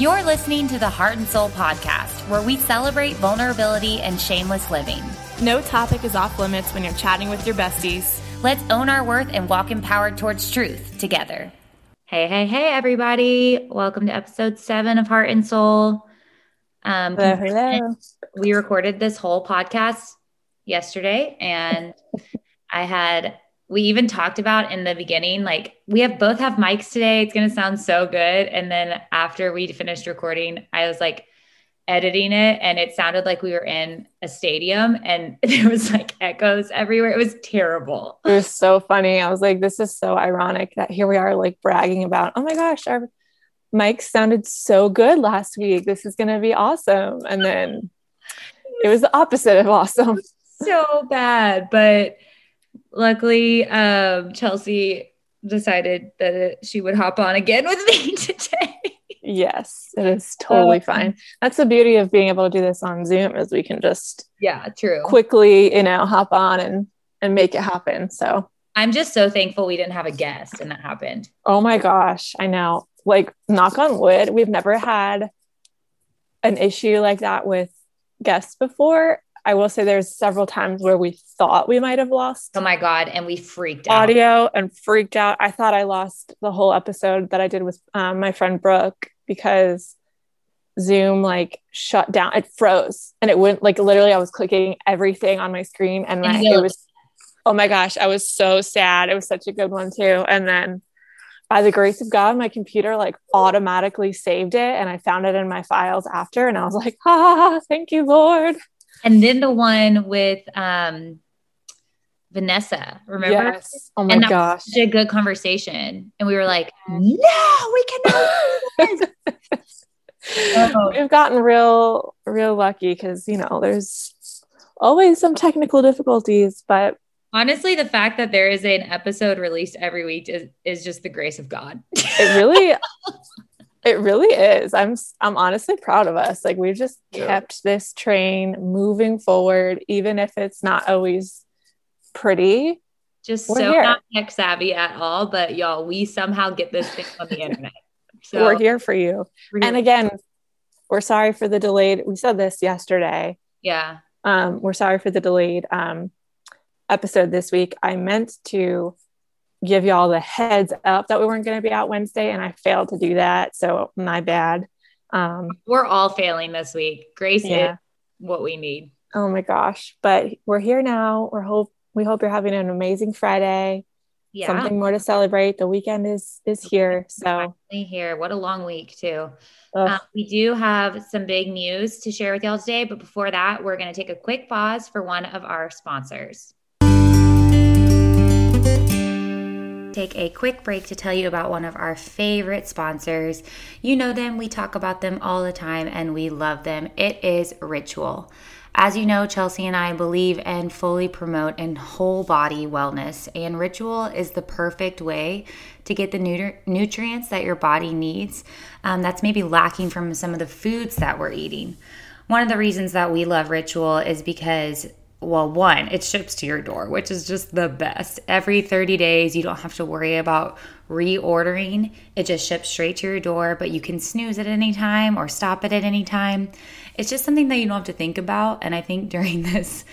You're listening to the Heart and Soul podcast, where we celebrate vulnerability and shameless living. No topic is off limits when you're chatting with your besties. Let's own our worth and walk empowered towards truth together. Hey, hey, hey, everybody. Welcome to episode seven of Heart and Soul. Um, hello, hello. We recorded this whole podcast yesterday, and I had we even talked about in the beginning like we have both have mics today. It's going to sound so good. And then after we finished recording i was like editing it and it sounded like we were in a stadium and there was like echoes everywhere. It was terrible. It was so funny. I was like this is so ironic that here we are like bragging about oh my gosh our mics sounded so good last week. This is going to be awesome. And then it was the opposite of awesome. So bad. But luckily, um, Chelsea decided that it, she would hop on again with me today. yes, it is totally um, fine. That's the beauty of being able to do this on Zoom is we can just yeah, true. Quickly, you know, hop on and and make it happen. So I'm just so thankful we didn't have a guest and that happened. Oh my gosh, I know. Like knock on wood, we've never had an issue like that with guests before I will say there's several times where we thought we might have lost. Oh my God. And we freaked out. Audio and freaked out. I thought I lost the whole episode that I did with um, my friend Brooke because Zoom like shut down. It froze and it went like literally I was clicking everything on my screen and, and it was, oh my gosh, I was so sad. It was such a good one too. And then by the grace of God, my computer like automatically saved it and I found it in my files after. And I was like, ah, thank you, Lord. And then the one with um, Vanessa, remember? Yes. Oh my and gosh. such a good conversation. And we were like, no, we cannot. oh. We've gotten real, real lucky because, you know, there's always some technical difficulties, but honestly, the fact that there is an episode released every week is, is just the grace of God. it really it really is. I'm I'm honestly proud of us. Like we've just yeah. kept this train moving forward, even if it's not always pretty. Just we're so here. not tech savvy at all, but y'all, we somehow get this thing on the internet. So we're here for you. Here. And again, we're sorry for the delayed. We said this yesterday. Yeah. Um, we're sorry for the delayed um episode this week. I meant to give y'all the heads up that we weren't going to be out Wednesday, and I failed to do that. So my bad. Um, we're all failing this week. Grace yeah. is what we need. Oh my gosh! But we're here now. We're hope we hope you're having an amazing Friday. Yeah. Something more to celebrate. The weekend is is here. So here. What a long week too. Um, we do have some big news to share with y'all today, but before that, we're going to take a quick pause for one of our sponsors. Take a quick break to tell you about one of our favorite sponsors. You know them, we talk about them all the time, and we love them. It is Ritual. As you know, Chelsea and I believe and fully promote in whole body wellness, and Ritual is the perfect way to get the nutri- nutrients that your body needs um, that's maybe lacking from some of the foods that we're eating. One of the reasons that we love Ritual is because well, one, it ships to your door, which is just the best. Every 30 days, you don't have to worry about reordering. It just ships straight to your door, but you can snooze at any time or stop it at any time. It's just something that you don't have to think about. And I think during this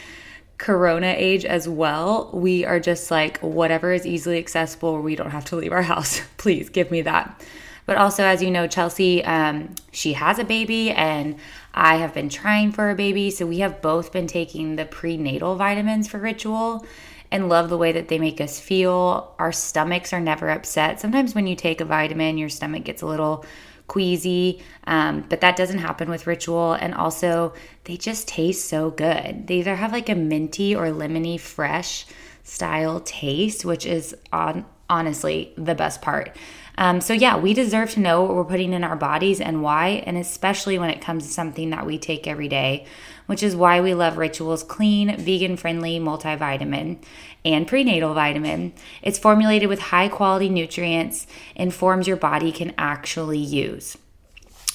corona age as well, we are just like, whatever is easily accessible, we don't have to leave our house. Please give me that. But also, as you know, Chelsea, um, she has a baby, and I have been trying for a baby. So we have both been taking the prenatal vitamins for Ritual and love the way that they make us feel. Our stomachs are never upset. Sometimes when you take a vitamin, your stomach gets a little queasy, um, but that doesn't happen with Ritual. And also, they just taste so good. They either have like a minty or lemony fresh style taste, which is on honestly the best part. Um, so, yeah, we deserve to know what we're putting in our bodies and why, and especially when it comes to something that we take every day, which is why we love Ritual's clean, vegan friendly multivitamin and prenatal vitamin. It's formulated with high quality nutrients and forms your body can actually use.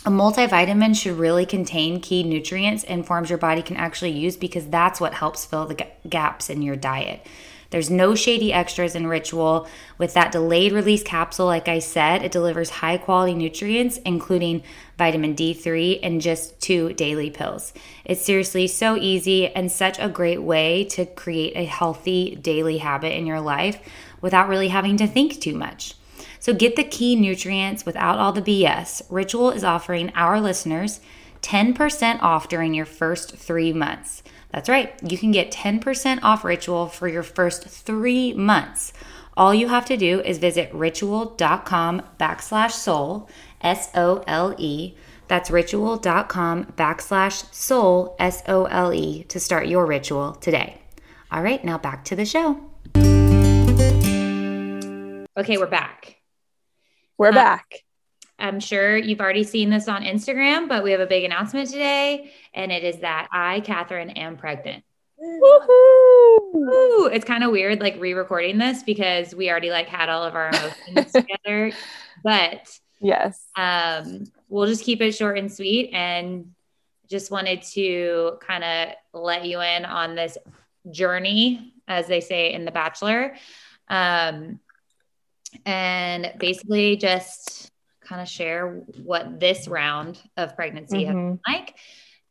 A multivitamin should really contain key nutrients and forms your body can actually use because that's what helps fill the gaps in your diet. There's no shady extras in Ritual. With that delayed release capsule, like I said, it delivers high quality nutrients, including vitamin D3 and just two daily pills. It's seriously so easy and such a great way to create a healthy daily habit in your life without really having to think too much. So get the key nutrients without all the BS. Ritual is offering our listeners 10% off during your first three months. That's right, you can get 10% off Ritual for your first three months. All you have to do is visit ritual.com backslash sole, S O L E. That's ritual.com backslash sole, S O L E, to start your ritual today. All right, now back to the show. Okay, we're back. We're uh, back. I'm sure you've already seen this on Instagram, but we have a big announcement today, and it is that I, Catherine, am pregnant. Woohoo! It's kind of weird, like re-recording this because we already like had all of our emotions together. But yes, um, we'll just keep it short and sweet, and just wanted to kind of let you in on this journey, as they say in The Bachelor, um, and basically just kind of share what this round of pregnancy mm-hmm. has been like.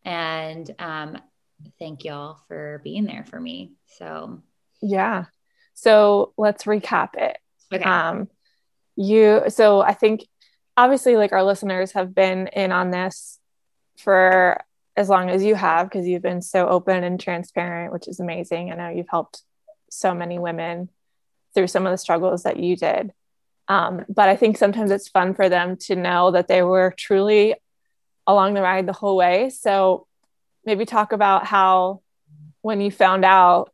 And um, thank y'all for being there for me. So, yeah. So let's recap it. Okay. Um, you, so I think obviously, like our listeners have been in on this for as long as you have because you've been so open and transparent, which is amazing. I know you've helped so many women through some of the struggles that you did. Um, but I think sometimes it's fun for them to know that they were truly along the ride the whole way. So maybe talk about how when you found out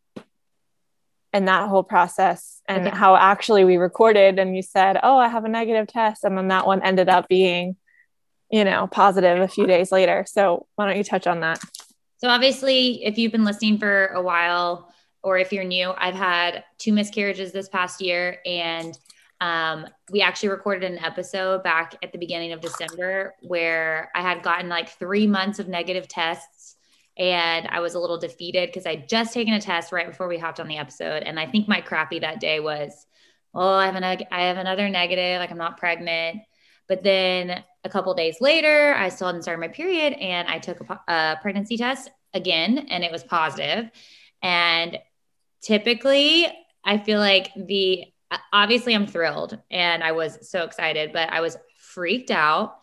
and that whole process and okay. how actually we recorded and you said, Oh, I have a negative test. And then that one ended up being, you know, positive a few days later. So why don't you touch on that? So obviously, if you've been listening for a while, or if you're new, I've had two miscarriages this past year and um, we actually recorded an episode back at the beginning of December where I had gotten like three months of negative tests and I was a little defeated because I'd just taken a test right before we hopped on the episode. And I think my crappy that day was, oh, I have, an, I have another negative, like I'm not pregnant. But then a couple days later, I still hadn't started my period and I took a, a pregnancy test again and it was positive. And typically, I feel like the obviously I'm thrilled and I was so excited, but I was freaked out.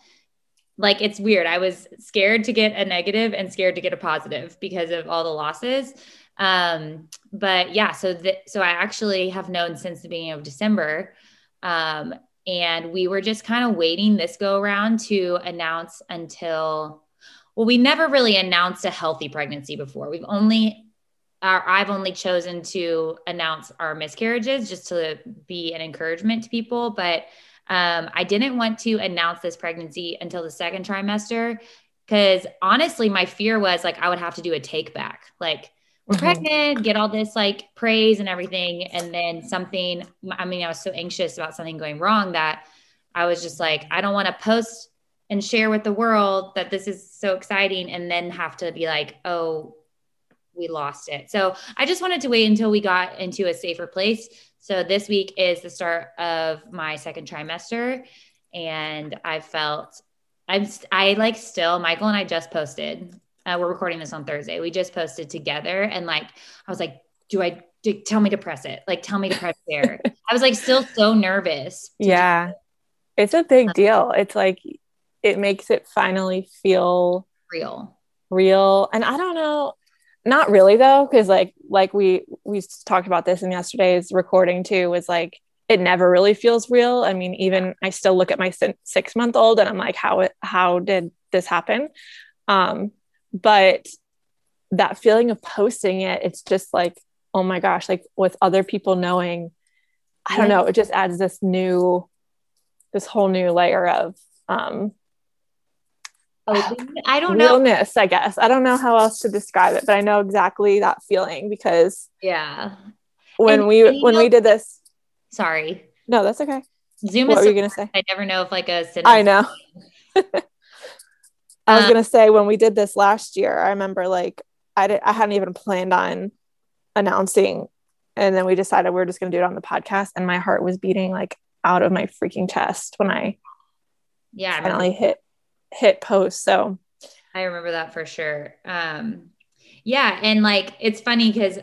Like it's weird. I was scared to get a negative and scared to get a positive because of all the losses. Um, but yeah, so th- so I actually have known since the beginning of December. Um, and we were just kind of waiting this go around to announce until well, we never really announced a healthy pregnancy before. We've only our, I've only chosen to announce our miscarriages just to be an encouragement to people. But um, I didn't want to announce this pregnancy until the second trimester because honestly, my fear was like I would have to do a take back, like we're mm-hmm. pregnant, get all this like praise and everything, and then something. I mean, I was so anxious about something going wrong that I was just like, I don't want to post and share with the world that this is so exciting, and then have to be like, oh, we lost it. So I just wanted to wait until we got into a safer place. So this week is the start of my second trimester, and I felt I'm I like still Michael and I just posted. Uh, we're recording this on Thursday. We just posted together, and like I was like, "Do I do, tell me to press it? Like tell me to press there." I was like still so nervous. Yeah, it's a big deal. It's like it makes it finally feel real, real. And I don't know not really though because like like we we talked about this in yesterday's recording too was like it never really feels real. I mean even i still look at my six month old and i'm like how how did this happen? Um but that feeling of posting it it's just like oh my gosh like with other people knowing i don't know it just adds this new this whole new layer of um I don't know. Realness, I guess. I don't know how else to describe it, but I know exactly that feeling because yeah. When and, we and when know, we did this. Sorry. No, that's okay. Zoom what were you gonna say? I never know if like a I know. I was um, gonna say when we did this last year, I remember like I did, I hadn't even planned on announcing and then we decided we are just going to do it on the podcast and my heart was beating like out of my freaking chest when i yeah finally hit hit post so i remember that for sure um yeah and like it's funny because uh,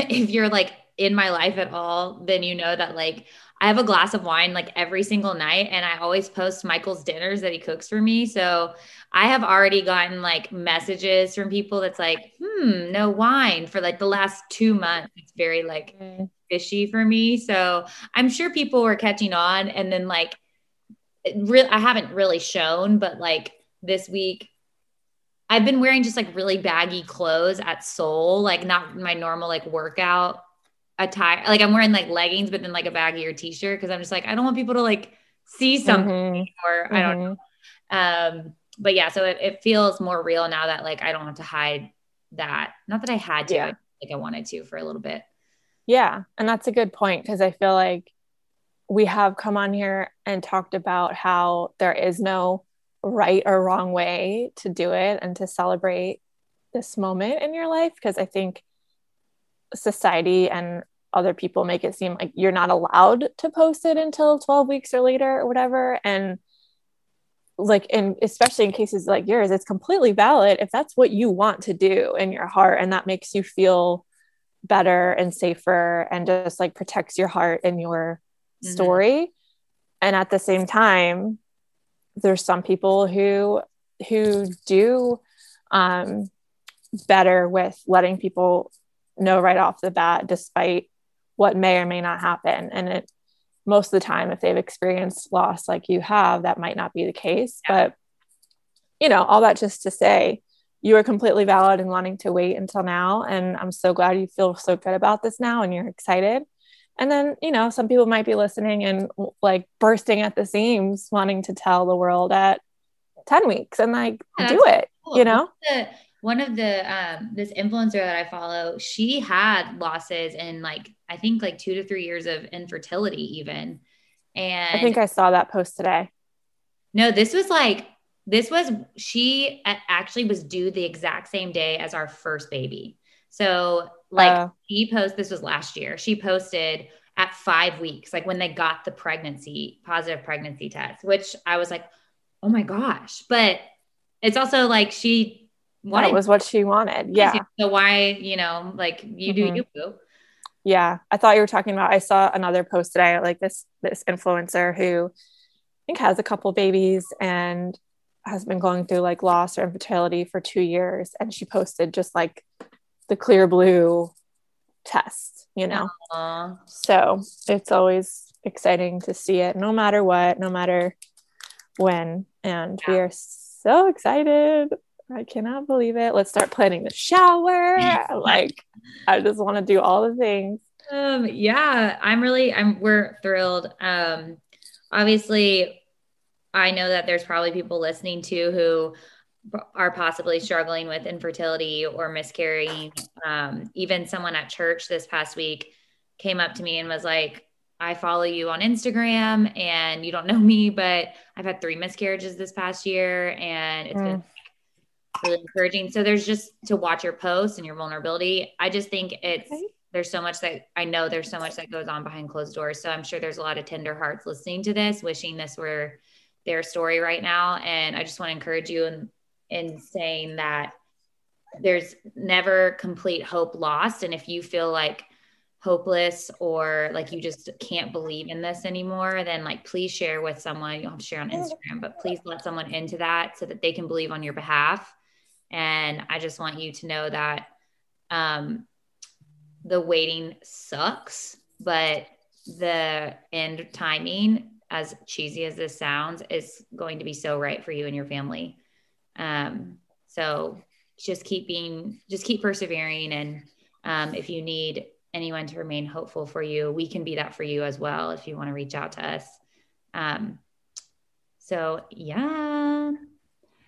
if you're like in my life at all then you know that like I have a glass of wine like every single night and I always post Michael's dinners that he cooks for me. So I have already gotten like messages from people that's like, hmm, no wine for like the last two months. It's very like fishy for me. So I'm sure people were catching on. And then like, real, I haven't really shown, but like this week, I've been wearing just like really baggy clothes at Soul, like not my normal like workout attire. Like I'm wearing like leggings, but then like a baggier t-shirt because I'm just like I don't want people to like see something mm-hmm. or mm-hmm. I don't know. Mm-hmm. Um, but yeah, so it, it, feels more real now that like I don't have to hide that. Not that I had to, yeah. like I wanted to for a little bit. Yeah, and that's a good point because I feel like we have come on here and talked about how there is no right or wrong way to do it and to celebrate this moment in your life because I think society and other people make it seem like you're not allowed to post it until 12 weeks or later or whatever. And like in especially in cases like yours it's completely valid if that's what you want to do in your heart and that makes you feel better and safer and just like protects your heart and your mm-hmm. story and at the same time there's some people who who do um better with letting people know right off the bat, despite what may or may not happen. And it most of the time, if they've experienced loss like you have, that might not be the case. Yeah. But you know, all that just to say, you are completely valid in wanting to wait until now. And I'm so glad you feel so good about this now and you're excited. And then, you know, some people might be listening and like bursting at the seams, wanting to tell the world at 10 weeks and like yeah, do it, cool. you know? one of the um this influencer that I follow, she had losses in like I think like two to three years of infertility even. And I think I saw that post today. No, this was like this was she actually was due the exact same day as our first baby. So like uh, she posted this was last year. She posted at five weeks, like when they got the pregnancy, positive pregnancy test, which I was like, oh my gosh. But it's also like she wanted. That was what she wanted. Yeah. So why, you know, like you do mm-hmm. you boo. Yeah. I thought you were talking about I saw another post today, like this this influencer who I think has a couple babies and has been going through like loss or infertility for two years. And she posted just like the Clearblue test, you know. Aww. So it's always exciting to see it no matter what, no matter when. And yeah. we are so excited. I cannot believe it. Let's start planning the shower. like, I just want to do all the things. Um, yeah, I'm really, I'm, we're thrilled. Um, obviously, I know that there's probably people listening to who are possibly struggling with infertility or miscarrying. Um, even someone at church this past week came up to me and was like, I follow you on Instagram and you don't know me, but I've had three miscarriages this past year and it's mm. been really encouraging. So there's just to watch your posts and your vulnerability. I just think it's okay. there's so much that I know there's so much that goes on behind closed doors. So I'm sure there's a lot of tender hearts listening to this, wishing this were their story right now. And I just want to encourage you in in saying that there's never complete hope lost. And if you feel like hopeless or like you just can't believe in this anymore, then like please share with someone. You don't have to share on Instagram, but please let someone into that so that they can believe on your behalf. And I just want you to know that um, the waiting sucks, but the end timing, as cheesy as this sounds, is going to be so right for you and your family. Um, so just keep being, just keep persevering. And um, if you need anyone to remain hopeful for you, we can be that for you as well if you want to reach out to us. Um, so, yeah.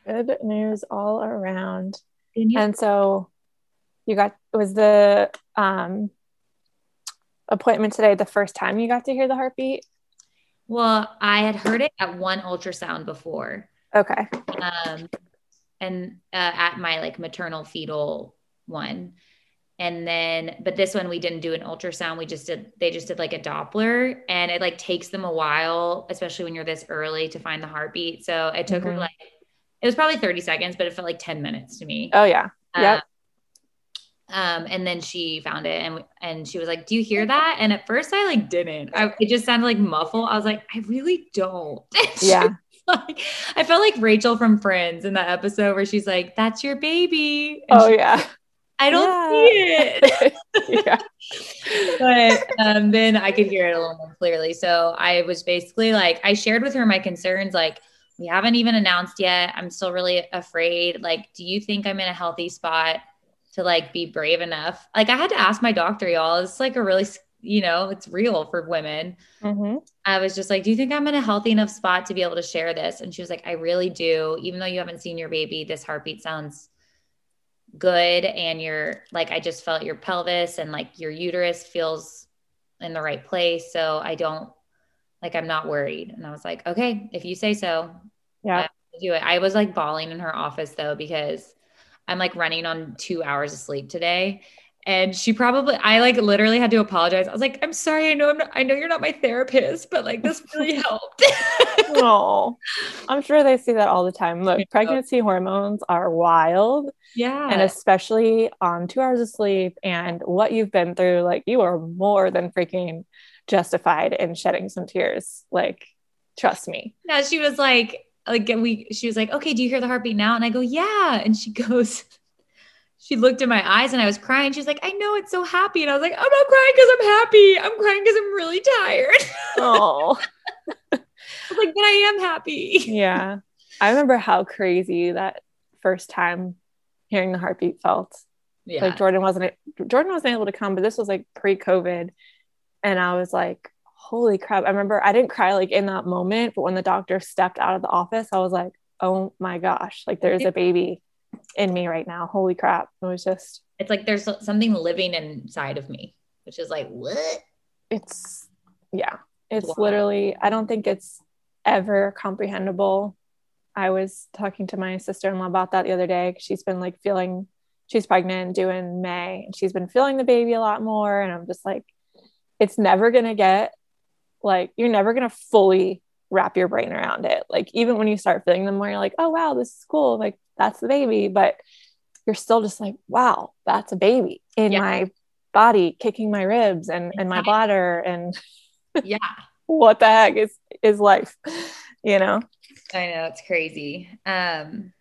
Good news all around. And, and so you got was the um appointment today the first time you got to hear the heartbeat? Well, I had heard it at one ultrasound before. Okay. Um and uh, at my like maternal fetal one. and then but this one we didn't do an ultrasound we just did they just did like a doppler and it like takes them a while especially when you're this early to find the heartbeat so it took mm-hmm. her like it was probably 30 seconds but it felt like 10 minutes to me oh yeah yeah um, um, and then she found it and and she was like, "Do you hear that?" And at first I like didn't. I, it just sounded like muffled. I was like, "I really don't." Yeah. like, I felt like Rachel from Friends in that episode where she's like, "That's your baby." And oh yeah. I don't yeah. see it. but um, then I could hear it a little more clearly. So I was basically like, I shared with her my concerns, like, we haven't even announced yet. I'm still really afraid. Like, do you think I'm in a healthy spot to like be brave enough? Like, I had to ask my doctor, y'all. It's like a really, you know, it's real for women. Mm-hmm. I was just like, do you think I'm in a healthy enough spot to be able to share this? And she was like, I really do. Even though you haven't seen your baby, this heartbeat sounds good and you're like I just felt your pelvis and like your uterus feels in the right place so I don't like I'm not worried and I was like okay if you say so yeah do it I was like bawling in her office though because I'm like running on 2 hours of sleep today and she probably i like literally had to apologize. I was like i'm sorry i know I'm not, i know you're not my therapist but like this really helped. Oh i'm sure they see that all the time. Look pregnancy hormones are wild yeah. and especially on two hours of sleep and what you've been through like you are more than freaking justified in shedding some tears. Like trust me. Yeah she was like like we she was like okay do you hear the heartbeat now? And i go yeah. And she goes she looked in my eyes and I was crying. She's like, I know it's so happy. And I was like, I'm not crying because I'm happy. I'm crying because I'm really tired. Oh. I was like, but I am happy. Yeah. I remember how crazy that first time hearing the heartbeat felt. Yeah. Like Jordan wasn't Jordan wasn't able to come, but this was like pre-COVID. And I was like, holy crap. I remember I didn't cry like in that moment, but when the doctor stepped out of the office, I was like, oh my gosh, like there's a baby in me right now. Holy crap. It was just it's like there's something living inside of me, which is like what? It's yeah. It's wow. literally I don't think it's ever comprehensible. I was talking to my sister-in-law about that the other day. She's been like feeling she's pregnant due in May and she's been feeling the baby a lot more and I'm just like it's never going to get like you're never going to fully wrap your brain around it. Like even when you start feeling them more, you're like, oh wow, this is cool. Like that's the baby. But you're still just like, wow, that's a baby in yeah. my body, kicking my ribs and, and my bladder. And yeah, what the heck is is life? You know? I know it's crazy. Um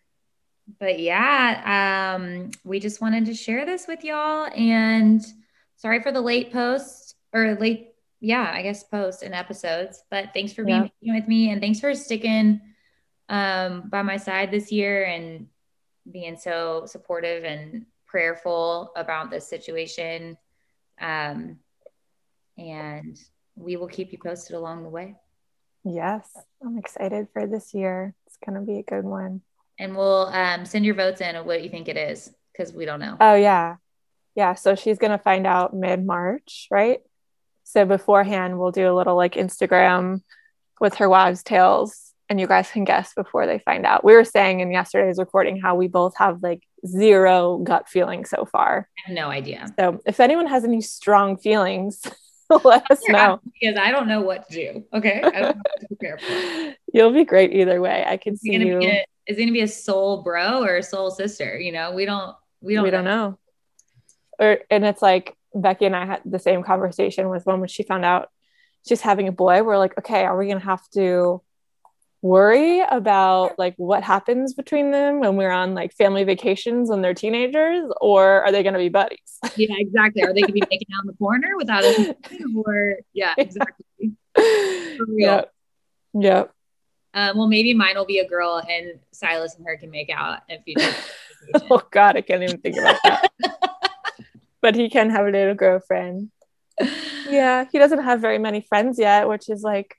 but yeah, um, we just wanted to share this with y'all and sorry for the late post or late yeah, I guess post and episodes. But thanks for being yeah. with me and thanks for sticking um, by my side this year and being so supportive and prayerful about this situation. Um, and we will keep you posted along the way. Yes, I'm excited for this year. It's going to be a good one. And we'll um, send your votes in of what you think it is because we don't know. Oh, yeah. Yeah. So she's going to find out mid March, right? So beforehand, we'll do a little like Instagram with her wives' tales, and you guys can guess before they find out. We were saying in yesterday's recording how we both have like zero gut feeling so far. I have no idea. So if anyone has any strong feelings, let us know. Because I don't know what to do. Okay. I don't know what to prepare for. You'll be great either way. I can see you. A, is it gonna be a soul bro or a soul sister? You know, we don't we don't we know. don't know. Or and it's like Becky and I had the same conversation with one when she found out she's having a boy. We're like, okay, are we gonna have to worry about like what happens between them when we're on like family vacations when they're teenagers, or are they gonna be buddies? Yeah, exactly. Are they gonna be making out in the corner without a or yeah, exactly. Yep. Yep. Um, well, maybe mine will be a girl, and Silas and her can make out if you. oh God, I can't even think about that but he can have a little girlfriend. yeah, he doesn't have very many friends yet, which is like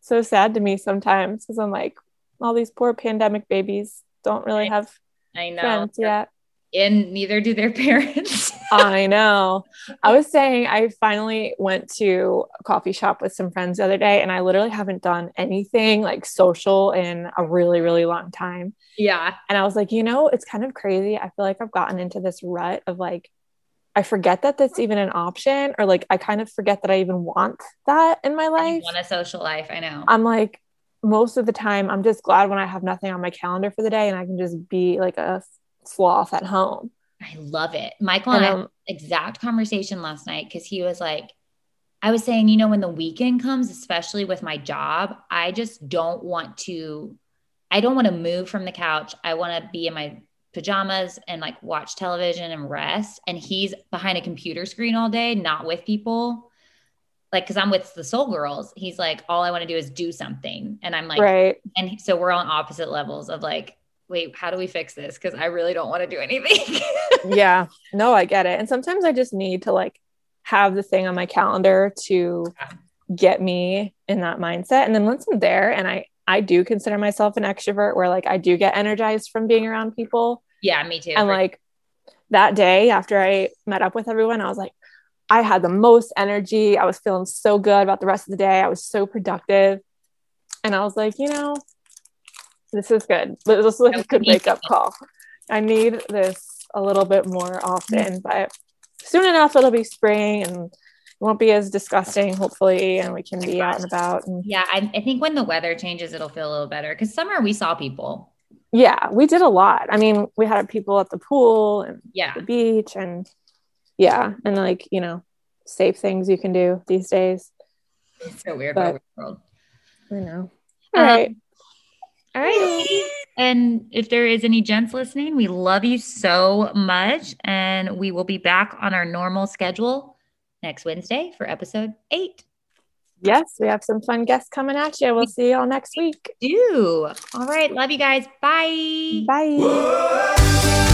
so sad to me sometimes because I'm like, all these poor pandemic babies don't really have I know. friends yet. And neither do their parents. I know. I was saying I finally went to a coffee shop with some friends the other day and I literally haven't done anything like social in a really, really long time. Yeah. And I was like, you know, it's kind of crazy. I feel like I've gotten into this rut of like I forget that that's even an option, or like I kind of forget that I even want that in my life. want a social life. I know. I'm like, most of the time, I'm just glad when I have nothing on my calendar for the day and I can just be like a sloth at home. I love it. Michael and, and um, I exact conversation last night because he was like, I was saying, you know, when the weekend comes, especially with my job, I just don't want to, I don't want to move from the couch. I want to be in my pajamas and like watch television and rest. And he's behind a computer screen all day, not with people. Like, cause I'm with the soul girls. He's like, all I want to do is do something. And I'm like, right. And so we're on opposite levels of like, wait, how do we fix this? Cause I really don't want to do anything. yeah. No, I get it. And sometimes I just need to like have the thing on my calendar to get me in that mindset. And then once I'm there and I I do consider myself an extrovert where like I do get energized from being around people. Yeah, me too. And like that day after I met up with everyone, I was like, I had the most energy. I was feeling so good about the rest of the day. I was so productive. And I was like, you know, this is good. This is like a good wake up call. I need this a little bit more often, but soon enough it'll be spring and won't be as disgusting, hopefully, and we can be out and about. And yeah, I, I think when the weather changes, it'll feel a little better because summer we saw people. Yeah, we did a lot. I mean, we had people at the pool and yeah, the beach, and yeah, and like you know, safe things you can do these days. It's so weird but, world. I know. All um, right. All right. And if there is any gents listening, we love you so much. And we will be back on our normal schedule next Wednesday for episode eight. Yes, we have some fun guests coming at you. We'll see you all next week. Do. All right. Love you guys. Bye. Bye.